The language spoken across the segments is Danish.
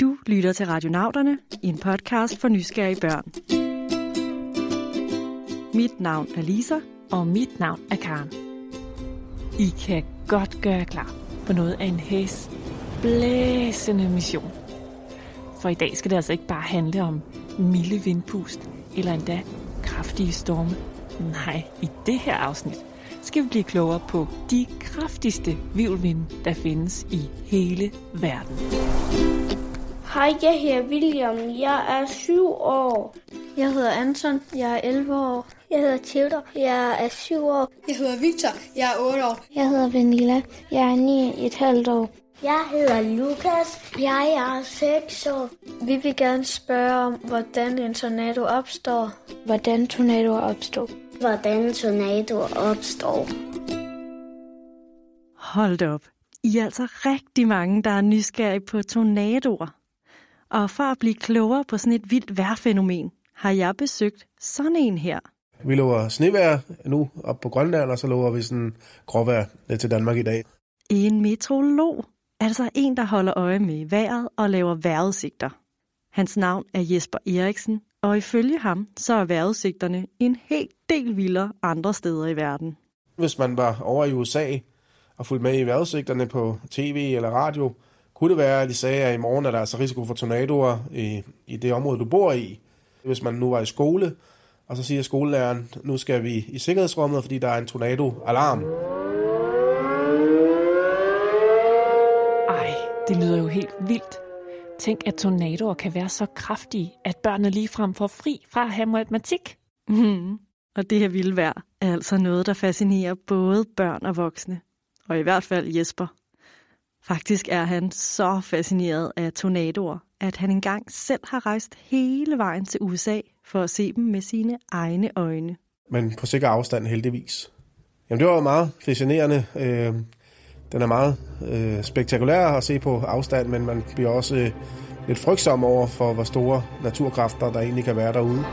Du lytter til Radionauterne, en podcast for nysgerrige børn. Mit navn er Lisa. Og mit navn er Karen. I kan godt gøre jer klar på noget af en hæs blæsende mission. For i dag skal det altså ikke bare handle om milde vindpust eller endda kraftige storme. Nej, i det her afsnit skal vi blive klogere på de kraftigste vivlvinde, der findes i hele verden. Hej, jeg hedder William. Jeg er 7 år. Jeg hedder Anton. Jeg er 11 år. Jeg hedder Theodor. Jeg er 7 år. Jeg hedder Victor. Jeg er 8 år. Jeg hedder Vanilla. Jeg er 9 et halvt år. Jeg hedder Lukas. Jeg er 6 år. Vi vil gerne spørge om, hvordan en tornado opstår. Hvordan tornadoer opstår. Hvordan tornadoer opstår. Hold op. I er altså rigtig mange, der er nysgerrige på tornadoer. Og for at blive klogere på sådan et vildt vejrfænomen, har jeg besøgt sådan en her. Vi lover snevejr nu op på Grønland, og så lover vi sådan gråvejr til Danmark i dag. En meteorolog, altså en, der holder øje med vejret og laver vejrudsigter. Hans navn er Jesper Eriksen, og ifølge ham, så er vejrudsigterne en helt del vildere andre steder i verden. Hvis man var over i USA og fulgte med i vejrudsigterne på tv eller radio, kunne det være, at de sagde, at i morgen er der altså risiko for tornadoer i, i det område, du bor i. Hvis man nu var i skole, og så siger skolelæreren, nu skal vi i sikkerhedsrummet, fordi der er en tornado-alarm. Ej, det lyder jo helt vildt. Tænk, at tornadoer kan være så kraftige, at børnene ligefrem får fri fra at have matematik. Mm. Og det her vilde vejr er altså noget, der fascinerer både børn og voksne. Og i hvert fald Jesper. Faktisk er han så fascineret af tornadoer, at han engang selv har rejst hele vejen til USA for at se dem med sine egne øjne. Men på sikker afstand heldigvis. Jamen det var meget fascinerende. Øh, den er meget øh, spektakulær at se på afstand, men man bliver også øh, lidt frygtsom over for, hvor store naturkræfter der egentlig kan være derude.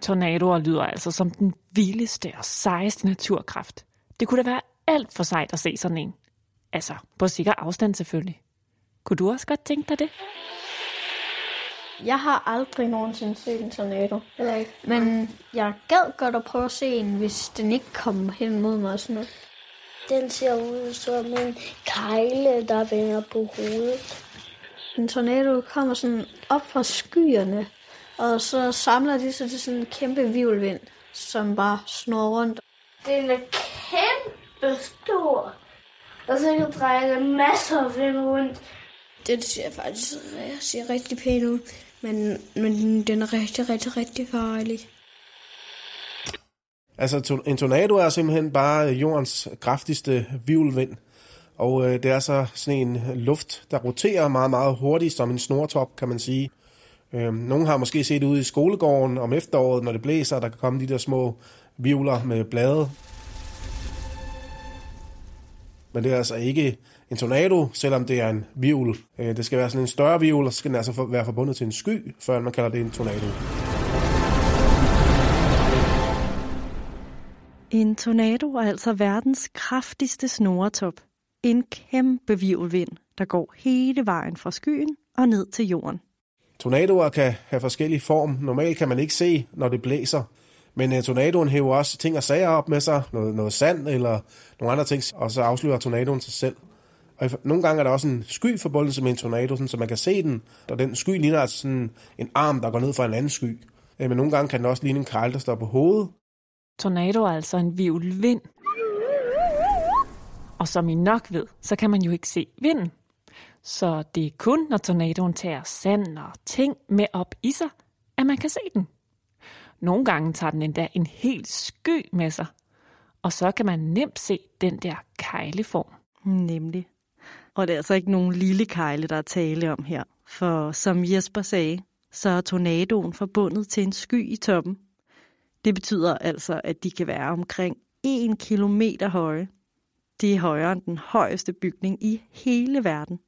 Tornadoer lyder altså som den vildeste og sejeste naturkraft. Det kunne da være alt for sejt at se sådan en. Altså, på sikker afstand selvfølgelig. Kunne du også godt tænke dig det? Jeg har aldrig nogensinde set en tornado. Eller ikke. Men jeg gad godt at prøve at se en, hvis den ikke kommer hen mod mig og sådan noget. Den ser ud som en kejle, der vender på hovedet. En tornado kommer sådan op fra skyerne, og så samler de sig til sådan en kæmpe vivlvind, som bare snor rundt. Den er kæmpe stor. Og så kan dreje der masser af vind rundt. Det ser faktisk ser rigtig pænt ud, men, men den er rigtig, rigtig, rigtig farlig. Altså, en tornado er simpelthen bare jordens kraftigste vivlvind. Og øh, det er så sådan en luft, der roterer meget, meget hurtigt som en snortop, kan man sige. Øh, nogle har måske set ude i skolegården om efteråret, når det blæser, der kan komme de der små vivler med blade. Men det er altså ikke en tornado, selvom det er en vivl. Øh, det skal være sådan en større vivl, og så skal den altså være forbundet til en sky, før man kalder det en tornado. En tornado er altså verdens kraftigste snoretop. En kæmpe vivlvind, der går hele vejen fra skyen og ned til jorden. Tornadoer kan have forskellige form. Normalt kan man ikke se, når det blæser. Men øh, tornadoen hæver også ting og sager op med sig, noget, noget sand eller nogle andre ting, og så afslører tornadoen sig selv. Og nogle gange er der også en sky forbundelse med en tornado, sådan, så man kan se den, og den sky ligner altså sådan en arm, der går ned fra en anden sky. Øh, men nogle gange kan den også ligne en karl, der står på hovedet. Tornado er altså en vivlvind. Og som I nok ved, så kan man jo ikke se vinden. Så det er kun, når tornadoen tager sand og ting med op i sig, at man kan se den. Nogle gange tager den endda en helt sky med sig, og så kan man nemt se den der kejleform. Nemlig. Og det er altså ikke nogen lille kejle, der er tale om her. For som Jesper sagde, så er tornadoen forbundet til en sky i toppen. Det betyder altså, at de kan være omkring 1 kilometer høje. Det er højere end den højeste bygning i hele verden.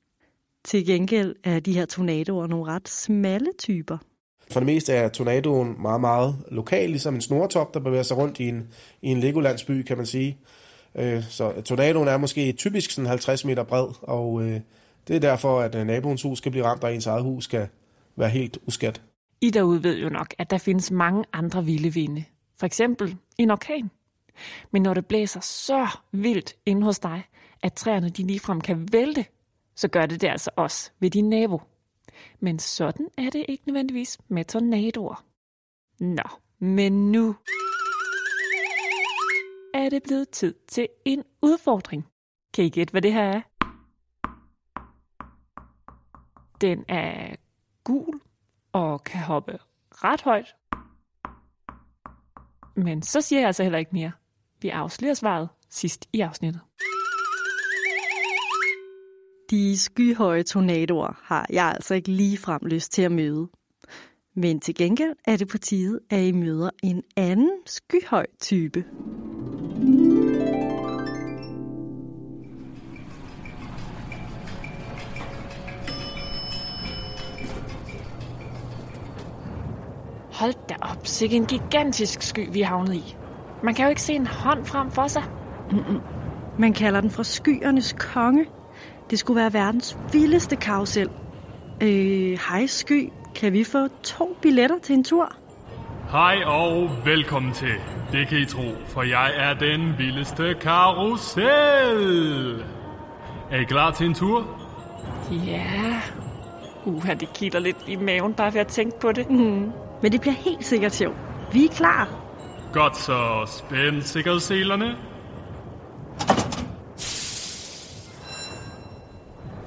Til gengæld er de her tornadoer nogle ret smalle typer. For det meste er tornadoen meget, meget lokal, ligesom en snortop, der bevæger sig rundt i en, i en Legolandsby, kan man sige. Øh, så tornadoen er måske typisk sådan 50 meter bred, og øh, det er derfor, at øh, naboens hus skal blive ramt, og ens eget hus skal være helt uskat. I derude ved jo nok, at der findes mange andre vilde vinde. For eksempel en orkan. Men når det blæser så vildt inde hos dig, at træerne de ligefrem kan vælte, så gør det det altså også ved din nabo. Men sådan er det ikke nødvendigvis med tornadoer. Nå, men nu er det blevet tid til en udfordring. Kan I gætte, hvad det her er? Den er gul og kan hoppe ret højt. Men så siger jeg altså heller ikke mere. Vi afslører svaret sidst i afsnittet. De skyhøje tornadoer har jeg altså ikke lige frem lyst til at møde. Men til gengæld er det på tide, at I møder en anden skyhøj type. Hold da op, sikke en gigantisk sky, vi er havnet i. Man kan jo ikke se en hånd frem for sig. Mm-mm. Man kalder den for skyernes konge. Det skulle være verdens vildeste karusel. Øh, hej Sky, kan vi få to billetter til en tur? Hej og velkommen til. Det kan I tro, for jeg er den vildeste karusel. Er I klar til en tur? Ja. Uha, det kilder lidt i maven bare ved at tænke på det. Mm. Men det bliver helt sikkert sjovt. Vi er klar. Godt så, spænd sikkerhedsselerne.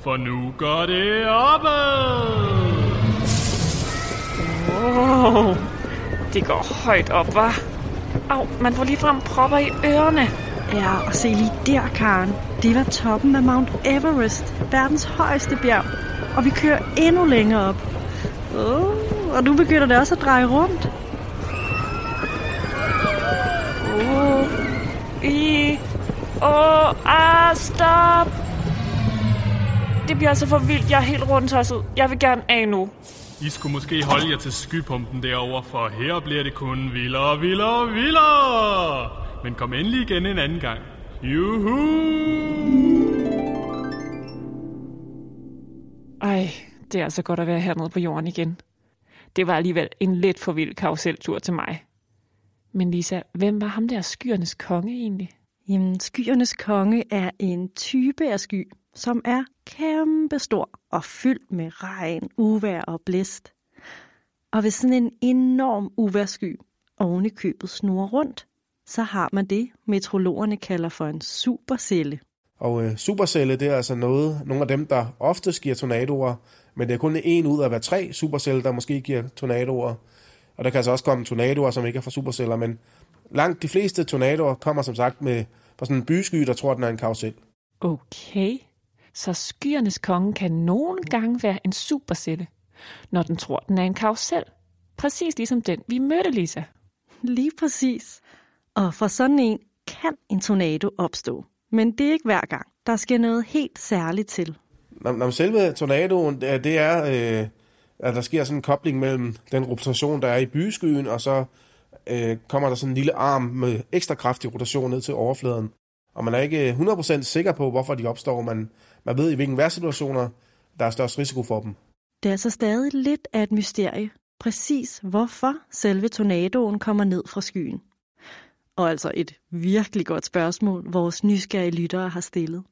For nu går det opad. Wow, det går højt op, hva'? Au, man får lige frem propper i ørerne. Ja, og se lige der, Karen. Det var toppen af Mount Everest, verdens højeste bjerg. Og vi kører endnu længere op. Oh, og nu begynder det også at dreje rundt. Oh, i, åh, oh, ah, stop. Det bliver altså for vildt. Jeg er helt rundt tosset. Jeg vil gerne af nu. I skulle måske holde jer til skypumpen derovre, for her bliver det kun vildere, vildere, vildere. Men kom endelig igen en anden gang. Juhu! Ej, det er altså godt at være hernede på jorden igen. Det var alligevel en lidt for vild karuseltur til mig. Men Lisa, hvem var ham der skyernes konge egentlig? Jamen, skyernes konge er en type af sky, som er kæmpestor og fyldt med regn, uvær og blæst. Og hvis sådan en enorm uværssky oven i købet snurrer rundt, så har man det, metrologerne kalder for en supercelle. Og øh, supercelle, det er altså noget, nogle af dem, der ofte giver tornadoer, men det er kun en ud af hver tre superceller, der måske giver tornadoer. Og der kan altså også komme tornadoer, som ikke er fra superceller, men langt de fleste tornadoer kommer som sagt med fra sådan en bysky, der tror, den er en karusel. Okay, så skyernes konge kan nogle gange være en supercelle, når den tror, den er en karusel. Præcis ligesom den, vi mødte, Lisa. Lige præcis. Og for sådan en kan en tornado opstå. Men det er ikke hver gang. Der skal noget helt særligt til. Når, selve tornadoen, det er, øh, at der sker sådan en kobling mellem den rotation, der er i byskyen, og så øh, kommer der sådan en lille arm med ekstra kraftig rotation ned til overfladen. Og man er ikke 100% sikker på, hvorfor de opstår. Man, man ved i hvilken værtssituationer, der er størst risiko for dem. Det er så stadig lidt af et mysterie, præcis hvorfor selve tornadoen kommer ned fra skyen. Og altså et virkelig godt spørgsmål, vores nysgerrige lyttere har stillet.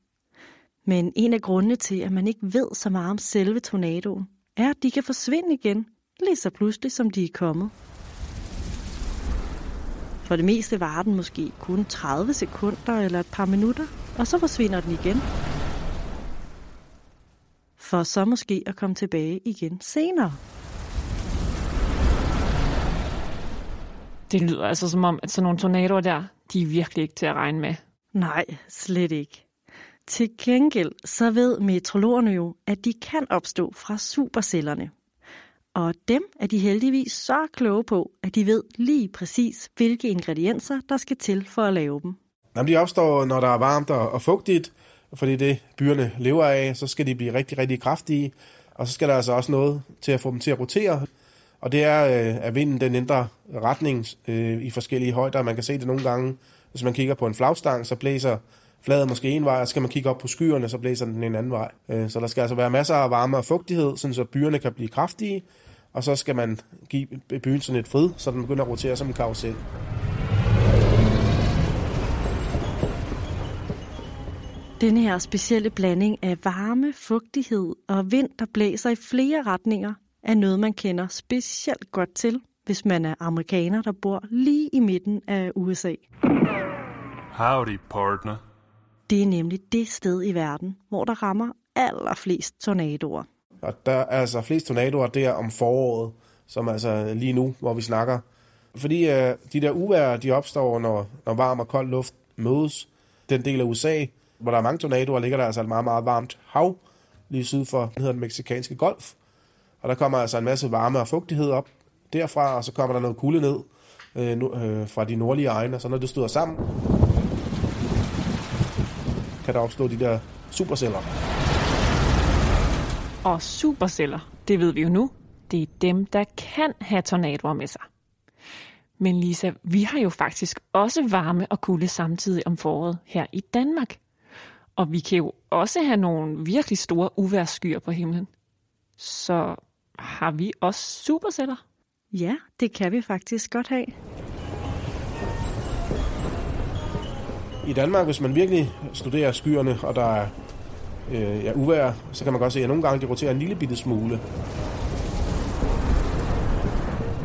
Men en af grundene til, at man ikke ved så meget om selve tornadoen, er, at de kan forsvinde igen, lige så pludselig som de er kommet. For det meste varer den måske kun 30 sekunder eller et par minutter, og så forsvinder den igen. For så måske at komme tilbage igen senere. Det lyder altså som om, at sådan nogle tornadoer der, de er virkelig ikke til at regne med. Nej, slet ikke. Til gengæld så ved meteorologerne jo, at de kan opstå fra supercellerne. Og dem er de heldigvis så kloge på, at de ved lige præcis, hvilke ingredienser, der skal til for at lave dem. Når de opstår, når der er varmt og fugtigt, fordi det byerne lever af, så skal de blive rigtig, rigtig kraftige. Og så skal der altså også noget til at få dem til at rotere. Og det er, øh, at vinden den ændrer retning øh, i forskellige højder. Man kan se det nogle gange Hvis man kigger på en flagstang, så blæser fladet måske en vej, og så skal man kigge op på skyerne, så blæser den en anden vej. Øh, så der skal altså være masser af varme og fugtighed, sådan så byerne kan blive kraftige, og så skal man give byen sådan et frid, så den begynder at rotere som en karusel. Denne her specielle blanding af varme, fugtighed og vind, der blæser i flere retninger, er noget, man kender specielt godt til, hvis man er amerikaner, der bor lige i midten af USA. Howdy, partner. Det er nemlig det sted i verden, hvor der rammer allerflest tornadoer. Og der er altså flest tornadoer der om foråret, som altså lige nu, hvor vi snakker. Fordi øh, de der uvejr, de opstår, når, når varm og kold luft mødes. Den del af USA, hvor der er mange tornadoer, ligger der altså et meget, meget varmt hav, lige syd for den hedder den meksikanske golf. Og der kommer altså en masse varme og fugtighed op derfra, og så kommer der noget kulde ned øh, nu, øh, fra de nordlige egne, og så når det støder sammen, kan der opstå de der superceller. Og superceller, det ved vi jo nu, det er dem, der kan have tornadoer med sig. Men Lisa, vi har jo faktisk også varme og kulde samtidig om foråret her i Danmark. Og vi kan jo også have nogle virkelig store uværskyer på himlen. Så har vi også superceller? Ja, det kan vi faktisk godt have. I Danmark, hvis man virkelig studerer skyerne, og der er øh, ja, uvejr, så kan man godt se, at nogle gange de roterer en lille bitte smule.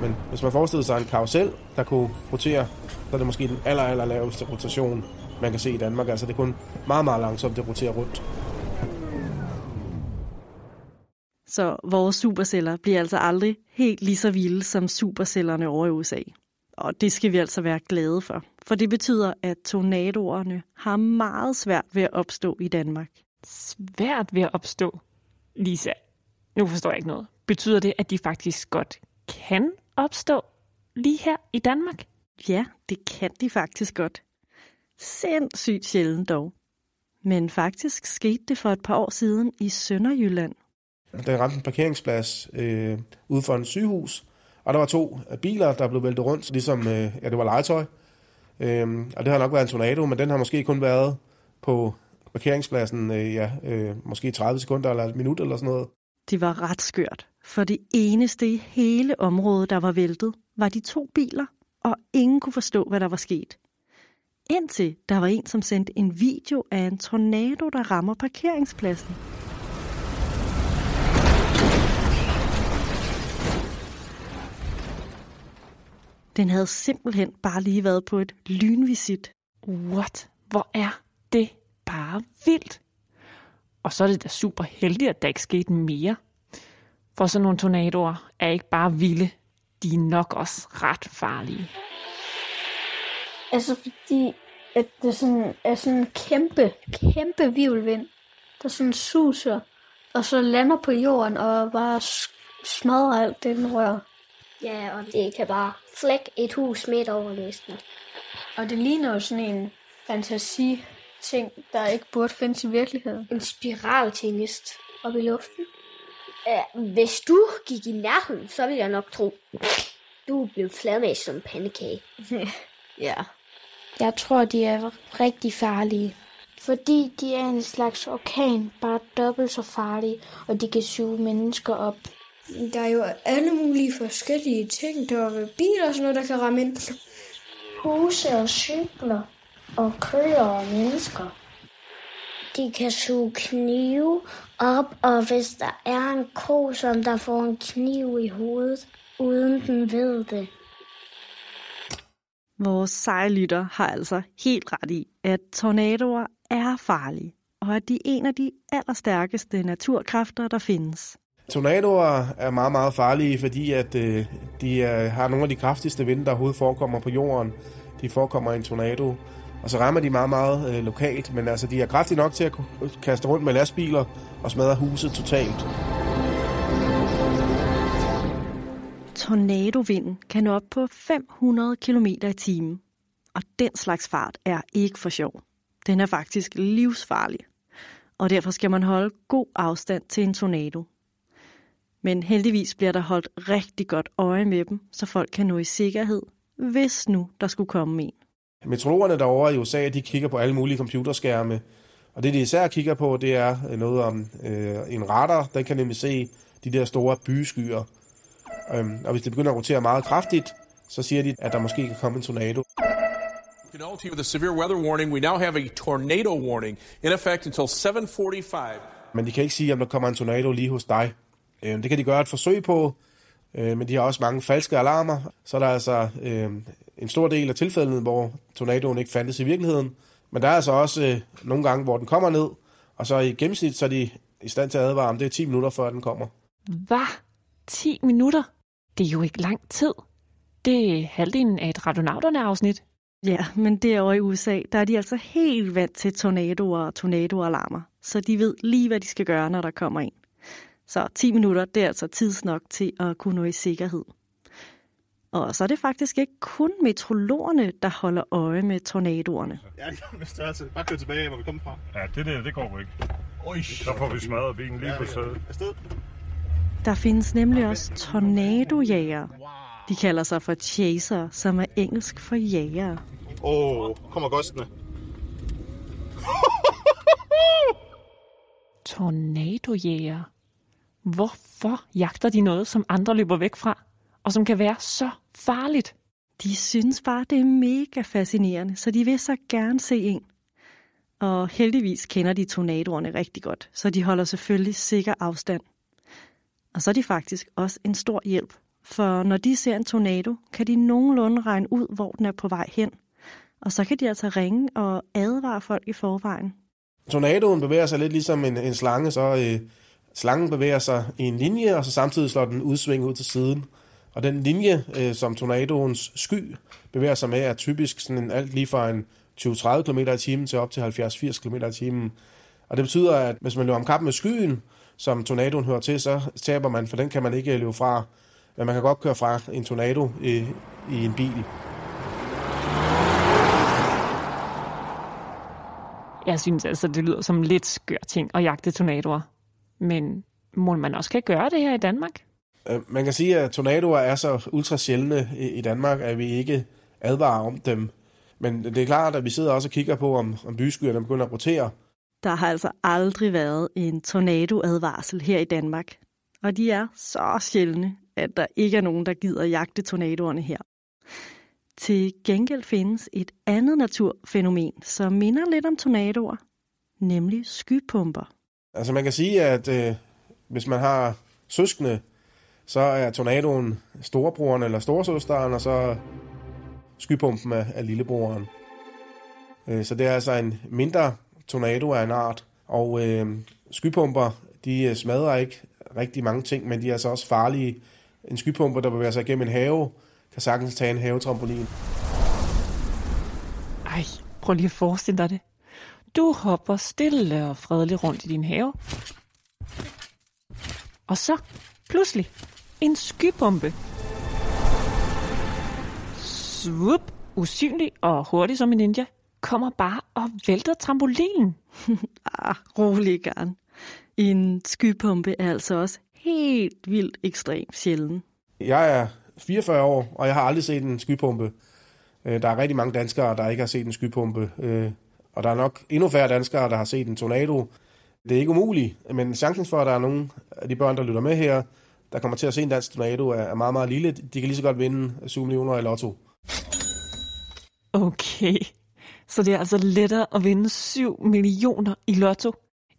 Men hvis man forestiller sig en karusel, der kunne rotere, så er det måske den aller, aller laveste rotation, man kan se i Danmark. Altså det er kun meget, meget langsomt, det roterer rundt. Så vores superceller bliver altså aldrig helt lige så vilde som supercellerne over i USA. Og det skal vi altså være glade for. For det betyder, at tornadoerne har meget svært ved at opstå i Danmark. Svært ved at opstå? Lisa, nu forstår jeg ikke noget. Betyder det, at de faktisk godt kan opstå lige her i Danmark? Ja, det kan de faktisk godt. Sindssygt sjældent dog. Men faktisk skete det for et par år siden i Sønderjylland. Der ramte en parkeringsplads øh, ude for en sygehus, og der var to biler, der blev væltet rundt, ligesom øh, ja, det var legetøj. Øh, og det har nok været en tornado, men den har måske kun været på parkeringspladsen øh, ja, øh, måske 30 sekunder eller et minut eller sådan noget. Det var ret skørt, for det eneste i hele området, der var væltet, var de to biler, og ingen kunne forstå, hvad der var sket. Indtil der var en, som sendte en video af en tornado, der rammer parkeringspladsen. Den havde simpelthen bare lige været på et lynvisit. What? Hvor er det bare vildt? Og så er det da super heldigt, at der ikke skete mere. For sådan nogle tornadoer er ikke bare vilde, de er nok også ret farlige. Altså fordi, at det sådan, er sådan en kæmpe, kæmpe virvelvind, der sådan suser, og så lander på jorden og bare smadrer alt det, den rører. Ja, og det kan bare flække et hus midt over næsten. Og det ligner jo sådan en fantasi ting, der ikke burde findes i virkeligheden. En spiraltingest op i luften. Uh, hvis du gik i nærheden, så ville jeg nok tro, du blev fladmæs som en pandekage. ja. Jeg tror, de er rigtig farlige. Fordi de er en slags orkan, bare dobbelt så farlige, og de kan suge mennesker op. Der er jo alle mulige forskellige ting. Der er biler og sådan noget, der kan ramme ind. Huse og cykler og køer og mennesker. De kan suge knive op, og hvis der er en ko, som der får en kniv i hovedet, uden den ved det. Vores seje lytter har altså helt ret i, at tornadoer er farlige, og at de er en af de allerstærkeste naturkræfter, der findes. Tornadoer er meget, meget farlige, fordi at øh, de har nogle af de kraftigste vinde, der overhovedet forekommer på jorden. De forekommer i en tornado. Og så rammer de meget, meget øh, lokalt, men altså, de er kraftige nok til at kaste rundt med lastbiler og smadre huset totalt. Tornadovinden kan nå op på 500 km i timen. Og den slags fart er ikke for sjov. Den er faktisk livsfarlig. Og derfor skal man holde god afstand til en tornado. Men heldigvis bliver der holdt rigtig godt øje med dem, så folk kan nå i sikkerhed, hvis nu der skulle komme en. Metrologerne derovre i USA, de kigger på alle mulige computerskærme, og det de især kigger på, det er noget om øh, en radar, den kan nemlig se de der store byskyer. Øhm, og hvis det begynder at rotere meget kraftigt, så siger de, at der måske kan komme en tornado. Canolti with a severe weather warning. We now have a tornado warning in effect until 7:45. Men de kan ikke sige, om der kommer en tornado lige hos dig. Øh, det kan de gøre et forsøg på, øh, men de har også mange falske alarmer. Så er der altså øh, en stor del af tilfældene, hvor tornadoen ikke fandtes i virkeligheden. Men der er altså også øh, nogle gange, hvor den kommer ned, og så i gennemsnit, så er de i stand til at advare om det er 10 minutter, før den kommer. Hvad? 10 minutter? Det er jo ikke lang tid. Det er halvdelen af et radionauterne-afsnit. Ja, men derovre i USA, der er de altså helt vant til tornadoer og tornadoalarmer, så de ved lige, hvad de skal gøre, når der kommer en. Så 10 minutter, det er altså tidsnok til at kunne nå i sikkerhed. Og så er det faktisk ikke kun meteorologerne, der holder øje med tornadoerne. Ja, det kan størrelse. Bare kør tilbage, hvor vi kommer fra. Ja, det der, det går ikke. Oj. Så får vi smadret bilen lige Ja, på stedet. Afsted. Der findes nemlig også tornadojager. De kalder sig for chaser, som er engelsk for jæger. Åh, oh, kommer gostene. Tornadojæger. Hvorfor jagter de noget, som andre løber væk fra, og som kan være så farligt? De synes bare, det er mega fascinerende, så de vil så gerne se en. Og heldigvis kender de tornadoerne rigtig godt, så de holder selvfølgelig sikker afstand. Og så er de faktisk også en stor hjælp, for når de ser en tornado, kan de nogenlunde regne ud, hvor den er på vej hen. Og så kan de altså ringe og advare folk i forvejen. Tornadoen bevæger sig lidt ligesom en, en slange, så øh, slangen bevæger sig i en linje, og så samtidig slår den udsving ud til siden. Og den linje, øh, som tornadoens sky bevæger sig med, er typisk sådan en, alt lige fra en 20-30 km i timen til op til 70-80 km i timen. Og det betyder, at hvis man løber om kap med skyen, som tornadoen hører til, så taber man, for den kan man ikke løbe fra. Men man kan godt køre fra en tornado i, i en bil. Jeg synes altså, det lyder som lidt skør ting at jagte tornadoer. Men må man også kan gøre det her i Danmark? Øh, Man kan sige, at tornadoer er så ultra sjældne i i Danmark, at vi ikke advarer om dem. Men det er klart, at vi sidder også og kigger på, om, om byskyerne begynder at rotere. Der har altså aldrig været en tornadoadvarsel her i Danmark. Og de er så sjældne, at der ikke er nogen, der gider jagte tornadoerne her. Til gengæld findes et andet naturfænomen, som minder lidt om tornadoer, nemlig skypumper. Altså man kan sige, at øh, hvis man har søskende, så er tornadoen storebroren eller storesøsteren, og så skypumpen er, er lillebroren. Øh, så det er altså en mindre tornado af en art. Og øh, skypumper, de øh, smadrer ikke rigtig mange ting, men de er altså også farlige. En skypumpe, der bevæger sig igennem en have, kan sagtens tage en havetrampolin. Ej, prøv lige at forestille dig det. Du hopper stille og fredeligt rundt i din have. Og så, pludselig, en skypumpe. Svup, usynlig og hurtig som en ninja, kommer bare og vælter trampolinen. ah, rolig garn. En skypumpe er altså også helt vildt ekstremt sjælden. Jeg er 44 år, og jeg har aldrig set en skypumpe. Øh, Der er rigtig mange danskere, der ikke har set en skypumpe. øh, Og der er nok endnu færre danskere, der har set en tornado. Det er ikke umuligt, men chancen for, at der er nogle af de børn, der lytter med her, der kommer til at se en dansk tornado, er er meget, meget lille. De kan lige så godt vinde 7 millioner i lotto. Okay, så det er altså lettere at vinde 7 millioner i lotto,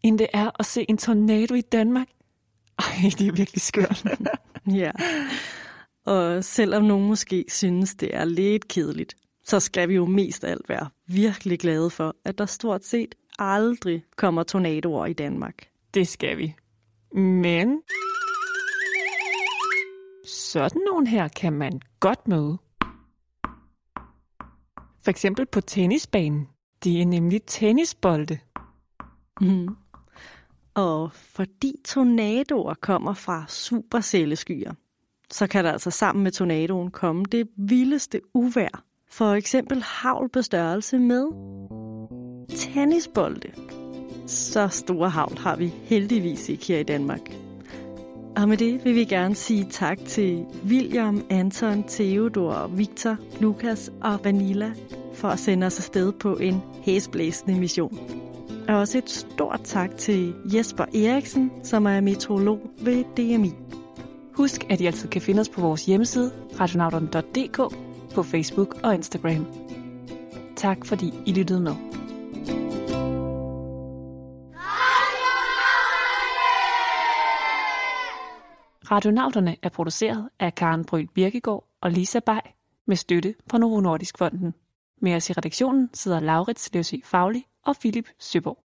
end det er at se en tornado i Danmark. Ej, det er virkelig skørt. Ja. Og selvom nogen måske synes, det er lidt kedeligt, så skal vi jo mest af alt være virkelig glade for, at der stort set aldrig kommer tornadoer i Danmark. Det skal vi. Men sådan nogen her kan man godt møde. For eksempel på tennisbanen. Det er nemlig tennisbolde. Mm. Og fordi tornadoer kommer fra supercelleskyer, så kan der altså sammen med tornadoen komme det vildeste uvær. For eksempel havl på størrelse med tennisbolde. Så store havl har vi heldigvis ikke her i Danmark. Og med det vil vi gerne sige tak til William, Anton, Theodor, Victor, Lukas og Vanilla for at sende os afsted på en hæsblæsende mission. Og også et stort tak til Jesper Eriksen, som er meteorolog ved DMI. Husk, at I altid kan finde os på vores hjemmeside, radionauterne.dk, på Facebook og Instagram. Tak fordi I lyttede med. Radionauterne er produceret af Karen Bryl Birkegaard og Lisa Bay med støtte fra Novo Nordisk Fonden. Med os i redaktionen sidder Laurits Løsø Fagli og Philip Søborg.